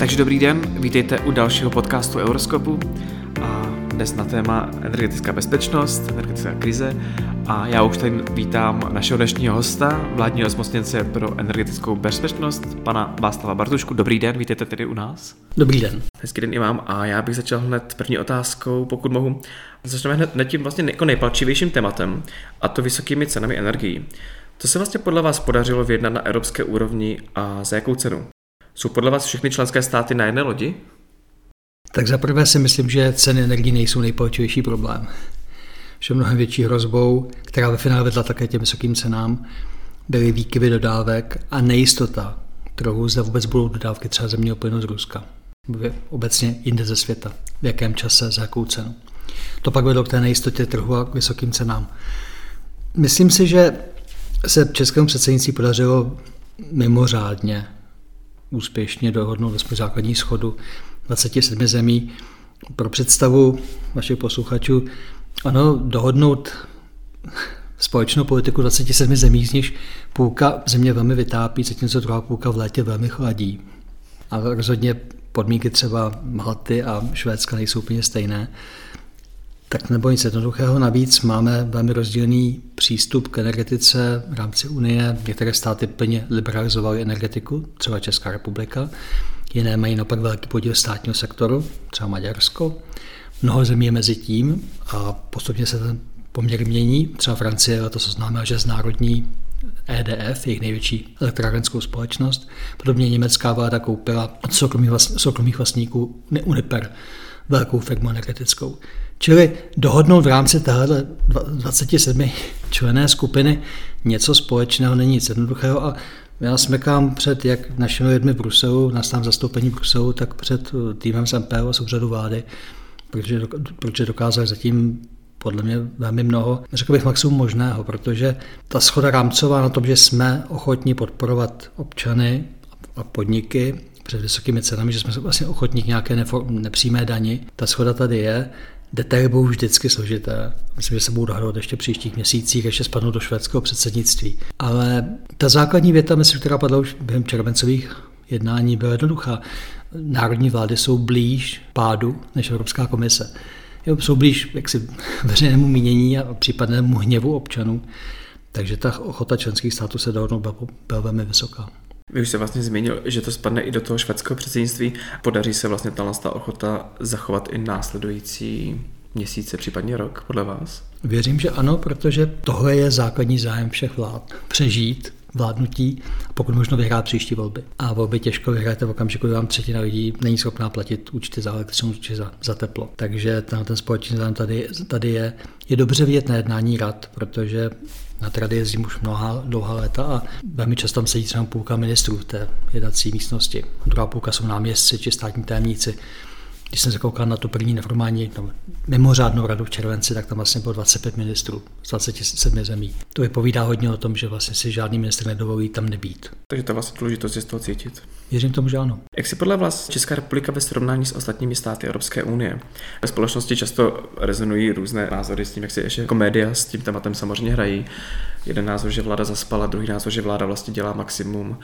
Takže dobrý den, vítejte u dalšího podcastu Euroskopu. A dnes na téma energetická bezpečnost, energetická krize. A já už tady vítám našeho dnešního hosta, vládního zmocněnce pro energetickou bezpečnost, pana Václava Bartušku. Dobrý den, vítejte tedy u nás. Dobrý den. Hezký den i vám a já bych začal hned první otázkou, pokud mohu. Začneme hned, hned tím vlastně jako nejpalčivějším tématem, a to vysokými cenami energií. Co se vlastně podle vás podařilo vyjednat na evropské úrovni a za jakou cenu? Jsou podle vás všechny členské státy na jedné lodi? Tak zaprvé si myslím, že ceny energií nejsou nejpalčivější problém. Že mnohem větší hrozbou, která ve finále vedla také těm vysokým cenám, byly výkyvy dodávek a nejistota trhu, zda vůbec budou dodávky třeba zemního plynu z Ruska. Obecně jinde ze světa. V jakém čase, za jakou cenu. To pak vedlo k té nejistotě trhu a k vysokým cenám. Myslím si, že se českému předsednictví podařilo mimořádně úspěšně dohodnout ve základní schodu 27 zemí. Pro představu vašich posluchačů, ano, dohodnout společnou politiku 27 zemí, z nichž půlka země velmi vytápí, zatímco druhá půlka v létě velmi chladí. A rozhodně podmínky třeba Malty a Švédska nejsou úplně stejné. Tak nebo nic jednoduchého. Navíc máme velmi rozdílný přístup k energetice v rámci Unie. Některé státy plně liberalizovaly energetiku, třeba Česká republika. Jiné mají naopak velký podíl státního sektoru, třeba Maďarsko. Mnoho zemí je mezi tím a postupně se ten poměr mění. Třeba Francie letos oznámila, že znárodní EDF, jejich největší elektrárenskou společnost. Podobně německá vláda koupila od soukromých vlastníků Uniper, velkou firmu energetickou. Čili dohodnout v rámci téhle 27 člené skupiny něco společného není nic jednoduchého a já smekám před jak našimi lidmi v Bruselu, nás tam zastoupení v Bruselu, tak před uh, týmem z MPO a souřadu vlády, protože, protože dokázali zatím podle mě velmi mnoho, řekl bych maximum možného, protože ta schoda rámcová na tom, že jsme ochotní podporovat občany a podniky před vysokými cenami, že jsme vlastně ochotní k nějaké nepřímé dani, ta schoda tady je, Detaily budou vždycky složité. Myslím, že se budou dohadovat ještě příštích měsících, ještě spadnou do švédského předsednictví. Ale ta základní věta, myslím, která padla už během červencových jednání, byla jednoduchá. Národní vlády jsou blíž pádu než Evropská komise. Jo, jsou blíž jaksi veřejnému mínění a případnému hněvu občanů. Takže ta ochota členských států se dohodnout byla velmi vysoká. Vy už se vlastně zmínil, že to spadne i do toho švédského předsednictví. Podaří se vlastně ta ochota zachovat i následující měsíce, případně rok, podle vás? Věřím, že ano, protože tohle je základní zájem všech vlád. Přežít vládnutí a pokud možno vyhrát příští volby. A volby těžko vyhrajete v okamžiku, kdy vám třetina lidí není schopná platit účty za elektřinu či za, za teplo. Takže ten, ten společný zájem tady, tady je. Je dobře vidět na jednání rad, protože na trady jezdím už mnoha dlouhá léta a velmi často tam sedí třeba půlka ministrů v té jednací místnosti. Druhá půlka jsou náměstci či státní tajemníci. Když jsem se koukal na tu první neformální no, mimořádnou radu v červenci, tak tam vlastně bylo 25 ministrů z 27 zemí. To vypovídá hodně o tom, že vlastně si žádný ministr nedovolí tam nebýt. Takže to vlastně důležitost je z toho cítit. Věřím tomu, že ano. Jak si podle vás Česká republika ve srovnání s ostatními státy Evropské unie? Ve společnosti často rezonují různé názory s tím, jak si ještě jako média s tím tématem samozřejmě hrají. Jeden názor, že vláda zaspala, druhý názor, že vláda vlastně dělá maximum.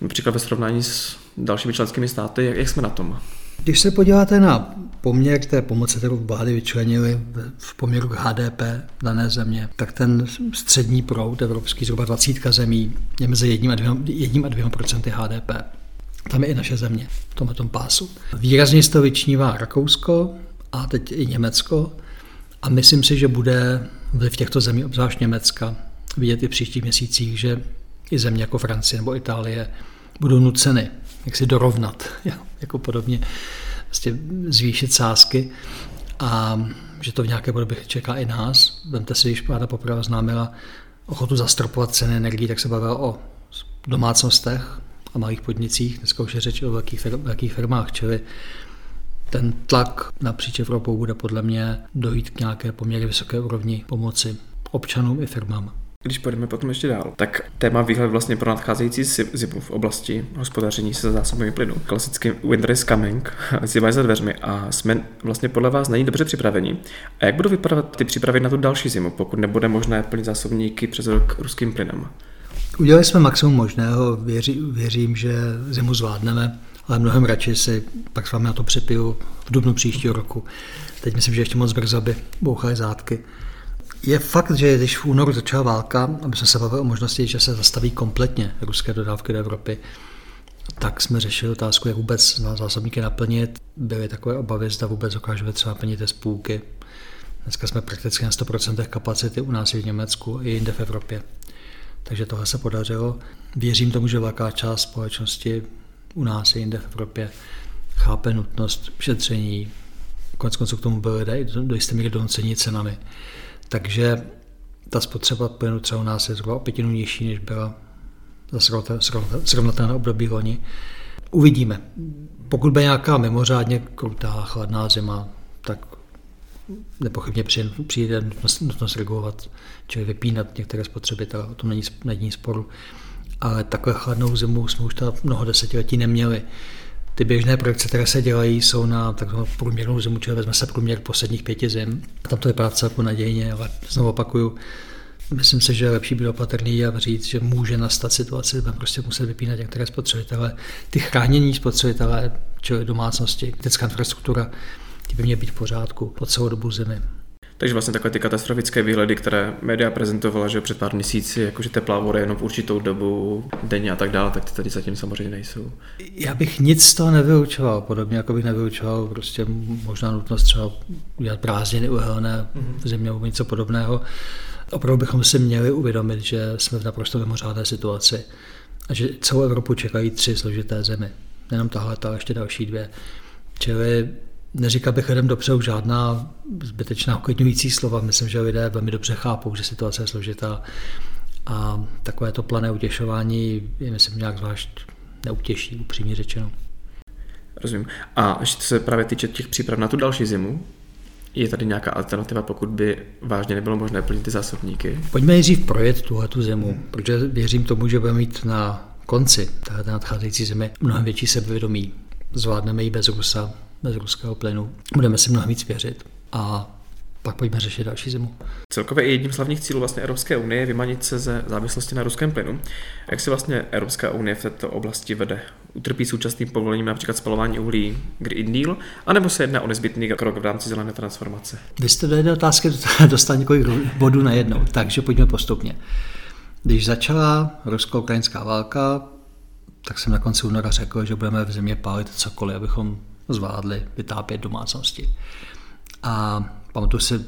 Například ve srovnání s dalšími členskými státy, jak, jak jsme na tom? Když se podíváte na poměr té pomoci, kterou vlády vyčlenili v poměru k HDP dané země, tak ten střední proud evropský, zhruba 20 zemí, je mezi jedním a dvěma, jedním a dvěma procenty HDP. Tam je i naše země v tomhle tom pásu. Výrazně z toho vyčnívá Rakousko a teď i Německo. A myslím si, že bude vliv těchto zemí, obzvlášť Německa, vidět i v příštích měsících, že i země jako Francie nebo Itálie budou nuceny jak si dorovnat, jako podobně vlastně zvýšit sázky a že to v nějaké podobě čeká i nás. Vemte si, když vláda poprvé známila ochotu zastropovat ceny energii, tak se bavila o domácnostech a malých podnicích. Dneska už je řeč o velkých, velkých firmách, čili ten tlak napříč Evropou bude podle mě dojít k nějaké poměrně vysoké úrovni pomoci občanům i firmám. Když půjdeme potom ještě dál, tak téma výhled vlastně pro nadcházející zimu v oblasti hospodaření se zásobami plynu. Klasicky winter is coming, zima je za dveřmi a jsme vlastně podle vás není dobře připraveni. A jak budou vypadat ty přípravy na tu další zimu, pokud nebude možné plnit zásobníky přes rok ruským plynem? Udělali jsme maximum možného, věří, věřím, že zimu zvládneme ale mnohem radši si pak s vámi na to přepiju v dubnu příštího roku. Teď myslím, že ještě moc brzo, aby bouchaly zátky. Je fakt, že když v únoru začala válka, aby jsme se bavili o možnosti, že se zastaví kompletně ruské dodávky do Evropy, tak jsme řešili otázku, jak vůbec na zásobníky naplnit. Byly takové obavy, zda vůbec dokážeme třeba plnit z půlky. Dneska jsme prakticky na 100% kapacity u nás i v Německu i jinde v Evropě. Takže tohle se podařilo. Věřím tomu, že velká část společnosti u nás i jinde v Evropě chápe nutnost šetření. Konec konců k tomu byly do jisté míry donucení cenami. Takže ta spotřeba plynu třeba u nás je zhruba o pětinu nižší, než byla za srovnatelné období loni. Uvidíme. Pokud by nějaká mimořádně krutá, chladná zima, tak nepochybně přijde nutnost, regulovat, čili vypínat některé spotřebitele, o tom není, není sporu. Ale takhle chladnou zimu jsme už ta mnoho desetiletí neměli. Ty běžné projekce, které se dělají, jsou na takovou průměrnou zimu, čili vezme se průměr posledních pěti zim. Tam to vypadá celku nadějně, ale znovu opakuju, Myslím si, že je lepší být opatrný a říct, že může nastat situace, kdy prostě muset vypínat některé spotřebitele. Ty chránění spotřebitele, čili domácnosti, kritická infrastruktura, ty by měly být v pořádku po celou dobu zimy. Takže vlastně takové ty katastrofické výhledy, které média prezentovala, že před pár měsíci, jakože teplá voda jenom v určitou dobu, denně a tak dále, tak ty tady zatím samozřejmě nejsou. Já bych nic z toho nevyučoval, podobně jako bych nevyučoval prostě možná nutnost třeba udělat prázdniny uhelné v zimě nebo něco podobného. Opravdu bychom si měli uvědomit, že jsme v naprosto mimořádné situaci a že celou Evropu čekají tři složité zemi. Nejenom tahle, ale ještě další dvě. Čili neříkal bych lidem dopředu žádná zbytečná uklidňující slova. Myslím, že lidé velmi dobře chápou, že situace je složitá a takové to plané utěšování je, myslím, nějak zvlášť neutěší, upřímně řečeno. Rozumím. A ještě se právě týče těch příprav na tu další zimu, je tady nějaká alternativa, pokud by vážně nebylo možné plnit ty zásobníky? Pojďme nejdřív projet tuhle tu zimu, protože věřím tomu, že budeme mít na konci této nadcházející zimy mnohem větší sebevědomí. Zvládneme ji bez Rusa, bez ruského plynu. Budeme si mnohem víc věřit a pak pojďme řešit další zimu. Celkově i jedním z hlavních cílů vlastně Evropské unie je vymanit se ze závislosti na ruském plynu. Jak si vlastně Evropská unie v této oblasti vede? Utrpí současným povolením například spalování uhlí Green Deal, anebo se jedná o nezbytný krok v rámci zelené transformace? Vy jste do jedné otázky dostal několik bodů najednou, takže pojďme postupně. Když začala rusko-ukrajinská válka, tak jsem na konci února řekl, že budeme v země pálit cokoliv, abychom zvládli vytápět domácnosti. A pamatuju si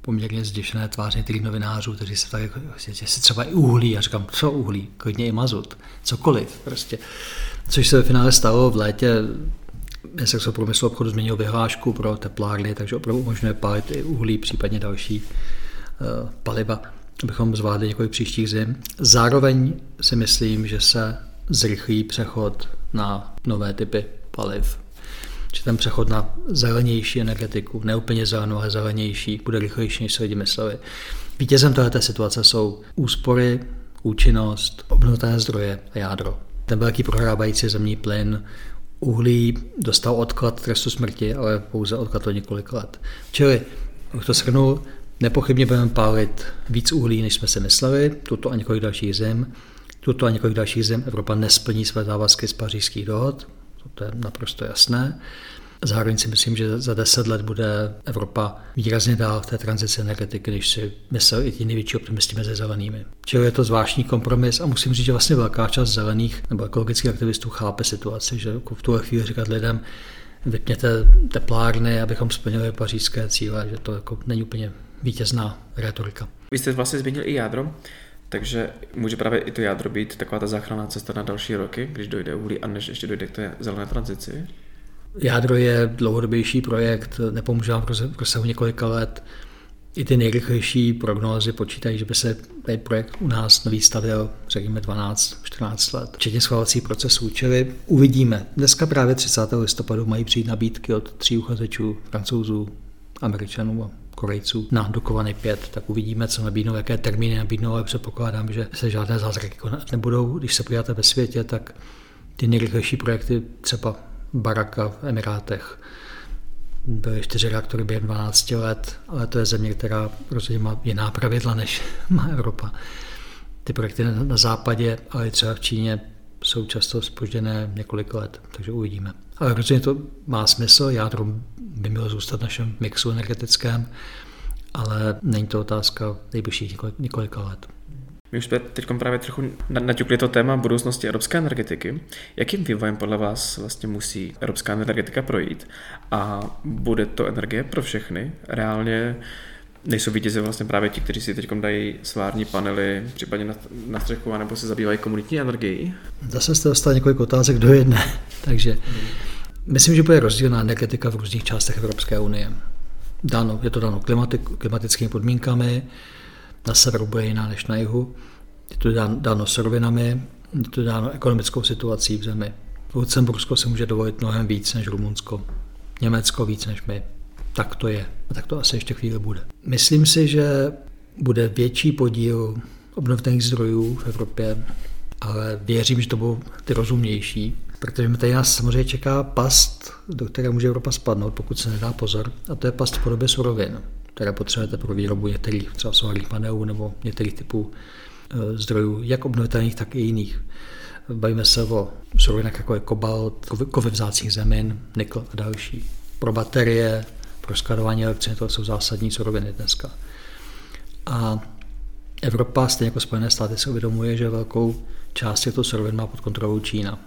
poměrně zděšené tváře některých novinářů, kteří se tak, že se třeba i uhlí, a říkám, co uhlí, klidně i mazut, cokoliv prostě. Což se ve finále stalo v létě, Ministerstvo průmyslu obchodu změnilo vyhlášku pro teplárny, takže opravdu umožňuje pálit i uhlí, případně další uh, paliva, abychom zvládli několik příštích zim. Zároveň si myslím, že se zrychlí přechod na nové typy paliv, že ten přechod na zelenější energetiku, ne úplně zelenou, ale zelenější, bude rychlejší, než se lidi mysleli. Vítězem této situace jsou úspory, účinnost, obnovitelné zdroje a jádro. Ten velký prohrávající zemní plyn, uhlí dostal odklad trestu smrti, ale pouze odklad o několik let. Čili, jak to shrnul, nepochybně budeme pálit víc uhlí, než jsme si mysleli, tuto a několik dalších zem. Tuto a několik dalších zem Evropa nesplní své závazky z pařížských dohod, to je naprosto jasné. Zároveň si myslím, že za deset let bude Evropa výrazně dál v té tranzici energetiky, když si myslel i ti největší optimisti mezi zelenými. Čili je to zvláštní kompromis a musím říct, že vlastně velká část zelených nebo ekologických aktivistů chápe situaci, že jako v tuhle chvíli říkat lidem, vypněte teplárny, abychom splnili pařížské cíle, že to jako není úplně vítězná retorika. Vy jste vlastně zmínil i jádro. Takže může právě i to jádro být taková ta záchranná cesta na další roky, když dojde uhlí a než ještě dojde k té zelené tranzici? Jádro je dlouhodobější projekt, nepomůže vám v rozsahu několika let. I ty nejrychlejší prognózy počítají, že by se ten projekt u nás nový stavil, řekněme 12-14 let, včetně schvalovací procesů. Čili uvidíme. Dneska právě 30. listopadu mají přijít nabídky od tří uchazečů, francouzů, američanů a Korejců na Dukovany 5, tak uvidíme, co nabídnou, jaké termíny nabídnou, ale předpokládám, že se žádné zázraky konat nebudou. Když se podíváte ve světě, tak ty nejrychlejší projekty, třeba Baraka v Emirátech, byly čtyři reaktory během 12 let, ale to je země, která rozhodně má jiná pravidla, než má Evropa. Ty projekty na západě, ale třeba v Číně jsou často spožděné několik let, takže uvidíme. Ale rozhodně to má smysl, jádro by mělo zůstat v našem mixu energetickém, ale není to otázka nejbližších několik, několika let. My už jsme teď právě trochu naťukli to téma budoucnosti evropské energetiky. Jakým vývojem podle vás vlastně musí evropská energetika projít? A bude to energie pro všechny? Reálně nejsou vítězi vlastně právě ti, kteří si teď dají svární panely, případně na, střechu, nebo se zabývají komunitní energií? Zase jste dostal několik otázek do jedné. Takže myslím, že bude rozdílná energetika v různých částech Evropské unie. Dáno, je to dáno klimatik, klimatickými podmínkami, na severu bude jiná než na jihu, je to dáno surovinami, je to dáno ekonomickou situací v zemi. Lucembursko se může dovolit mnohem víc než Rumunsko, Německo víc než my. Tak to je. A tak to asi ještě chvíli bude. Myslím si, že bude větší podíl obnovitelných zdrojů v Evropě, ale věřím, že to budou ty rozumnější, protože mi tady nás samozřejmě čeká past, do které může Evropa spadnout, pokud se nedá pozor, a to je past v podobě surovin, které potřebujete pro výrobu některých třeba solárních panelů nebo některých typů e, zdrojů, jak obnovitelných, tak i jiných. Bavíme se o surovinách jako je kobalt, kovy vzácných zemin, nikl a další. Pro baterie, pro skladování elektřiny, to jsou zásadní suroviny dneska. A Evropa, stejně jako Spojené státy, se uvědomuje, že velkou část těchto surovin má pod kontrolou Čína.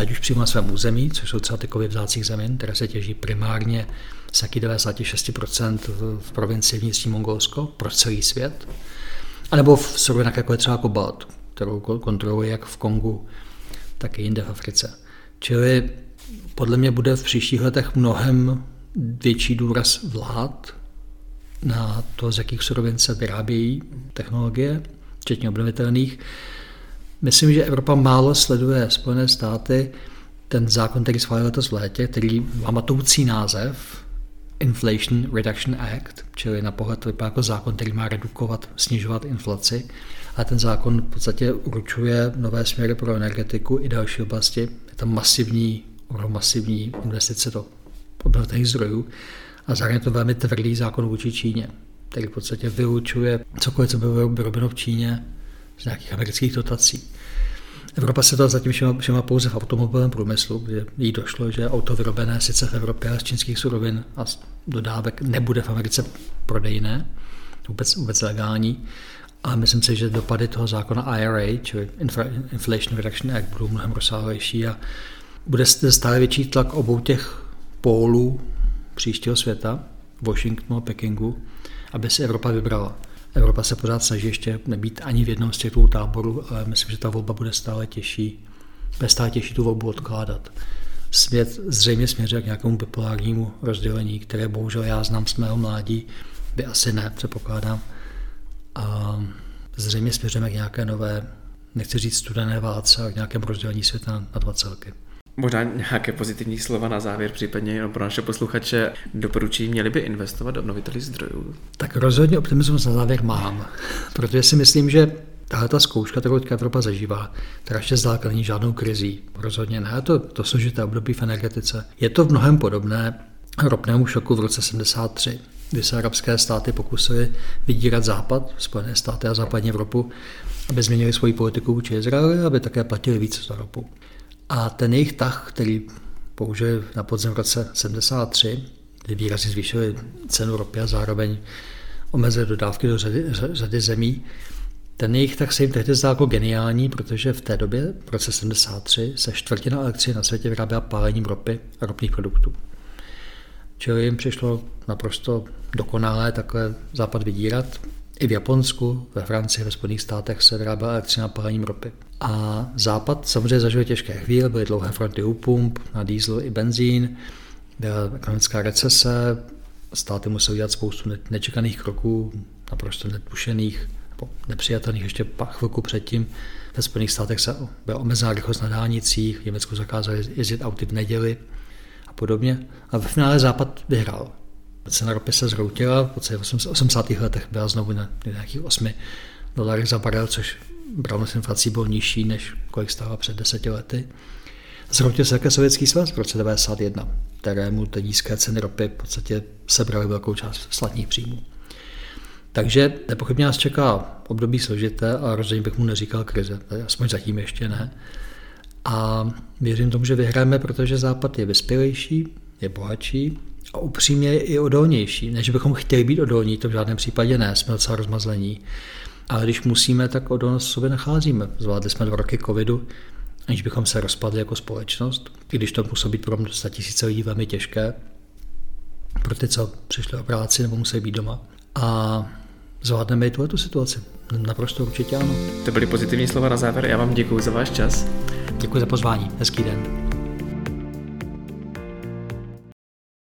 Ať už přímo na svém území, což jsou třeba ty kovy vzácích zemin, které se těží primárně z 96% v provincii vnitřní Mongolsko pro celý svět, anebo v surovinách, jako je třeba kobalt, kterou kontroluje jak v Kongu, tak i jinde v Africe. Čili podle mě bude v příštích letech mnohem větší důraz vlád na to, z jakých surovin se vyrábějí technologie, včetně obnovitelných. Myslím, že Evropa málo sleduje Spojené státy. Ten zákon, který schválil letos v létě, který má matoucí název Inflation Reduction Act, čili na pohled vypadá jako zákon, který má redukovat, snižovat inflaci. A ten zákon v podstatě určuje nové směry pro energetiku i další oblasti. Je tam masivní, masivní investice do obnovitelných zdrojů a zároveň to velmi tvrdý zákon vůči Číně, který v podstatě vylučuje cokoliv, co bylo vyrobeno v Číně z nějakých amerických dotací. Evropa se to zatím všema, všema pouze v automobilovém průmyslu, kde jí došlo, že auto vyrobené sice v Evropě, ale z čínských surovin a dodávek nebude v Americe prodejné, vůbec, vůbec legální. A myslím si, že dopady toho zákona IRA, čili Inflation Reduction Act, budou mnohem rozsáhlejší a bude stále větší tlak obou těch pólů příštího světa, Washingtonu a Pekingu, aby si Evropa vybrala. Evropa se pořád snaží ještě nebýt ani v jednom z těchto táborů, ale myslím, že ta volba bude stále těžší. Bude stále těžší tu volbu odkládat. Svět zřejmě směřuje k nějakému bipolárnímu rozdělení, které bohužel já znám z mého mládí, by asi ne, předpokládám. A zřejmě směřujeme k nějaké nové, nechci říct studené válce, ale k nějakému rozdělení světa na dva celky. Možná nějaké pozitivní slova na závěr, případně jenom pro naše posluchače doporučí, měli by investovat do obnovitelných zdrojů? Tak rozhodně optimismus na závěr mám, protože si myslím, že tahle ta zkouška, kterou Evropa zažívá, která ještě zdáleka není žádnou krizí. Rozhodně ne, to, to složité období v energetice. Je to v mnohem podobné ropnému šoku v roce 73, kdy se arabské státy pokusily vydírat západ, Spojené státy a západní Evropu, aby změnili svoji politiku vůči Izraeli, aby také platili více za ropu. A ten jejich tah, který použili na podzem v roce 73, kdy výrazně zvýšili cenu ropy a zároveň omezili dodávky do řady, řady zemí, ten jejich tak se jim tehdy zdál jako geniální, protože v té době, v roce 73, se čtvrtina elektřiny na světě vyráběla pálením ropy a ropných produktů. Čili jim přišlo naprosto dokonalé takhle západ vydírat. I v Japonsku, ve Francii, ve Spojených státech se vyráběla elektřina pálením ropy. A západ samozřejmě zažil těžké chvíle, byly dlouhé fronty u pump na diesel i benzín, byla ekonomická recese, státy musely dělat spoustu nečekaných kroků, naprosto netušených nebo nepřijatelných ještě chvilku předtím. Ve Spojených státech se byla omezená rychlost na dálnicích, v Německu zakázali jezdit auty v neděli a podobně. A ve finále Západ vyhrál. Cena ropy se zhroutila, v 80. letech byla znovu na nějakých 8 dolarech za barel, což brano s inflací byl nižší, než kolik stála před deseti lety. Zhroutil se také Sovětský svaz v roce 1991, kterému ty nízké ceny ropy v podstatě sebrali velkou část slatních příjmů. Takže nepochybně nás čeká období složité a rozhodně bych mu neříkal krize, aspoň zatím ještě ne. A věřím tomu, že vyhrajeme, protože Západ je vyspělejší, je bohatší a upřímně i odolnější. Než bychom chtěli být odolní, to v žádném případě ne, jsme docela rozmazlení. Ale když musíme, tak odolnost v sobě nacházíme. Zvládli jsme dva roky covidu, aniž bychom se rozpadli jako společnost, i když to musí být pro 100 tisíce lidí velmi těžké, pro ty, co přišli o práci nebo musí být doma. A zvládneme i tuhle situaci. Naprosto určitě ano. To byly pozitivní slova na závěr. Já vám děkuji za váš čas. Děkuji za pozvání. Hezký den.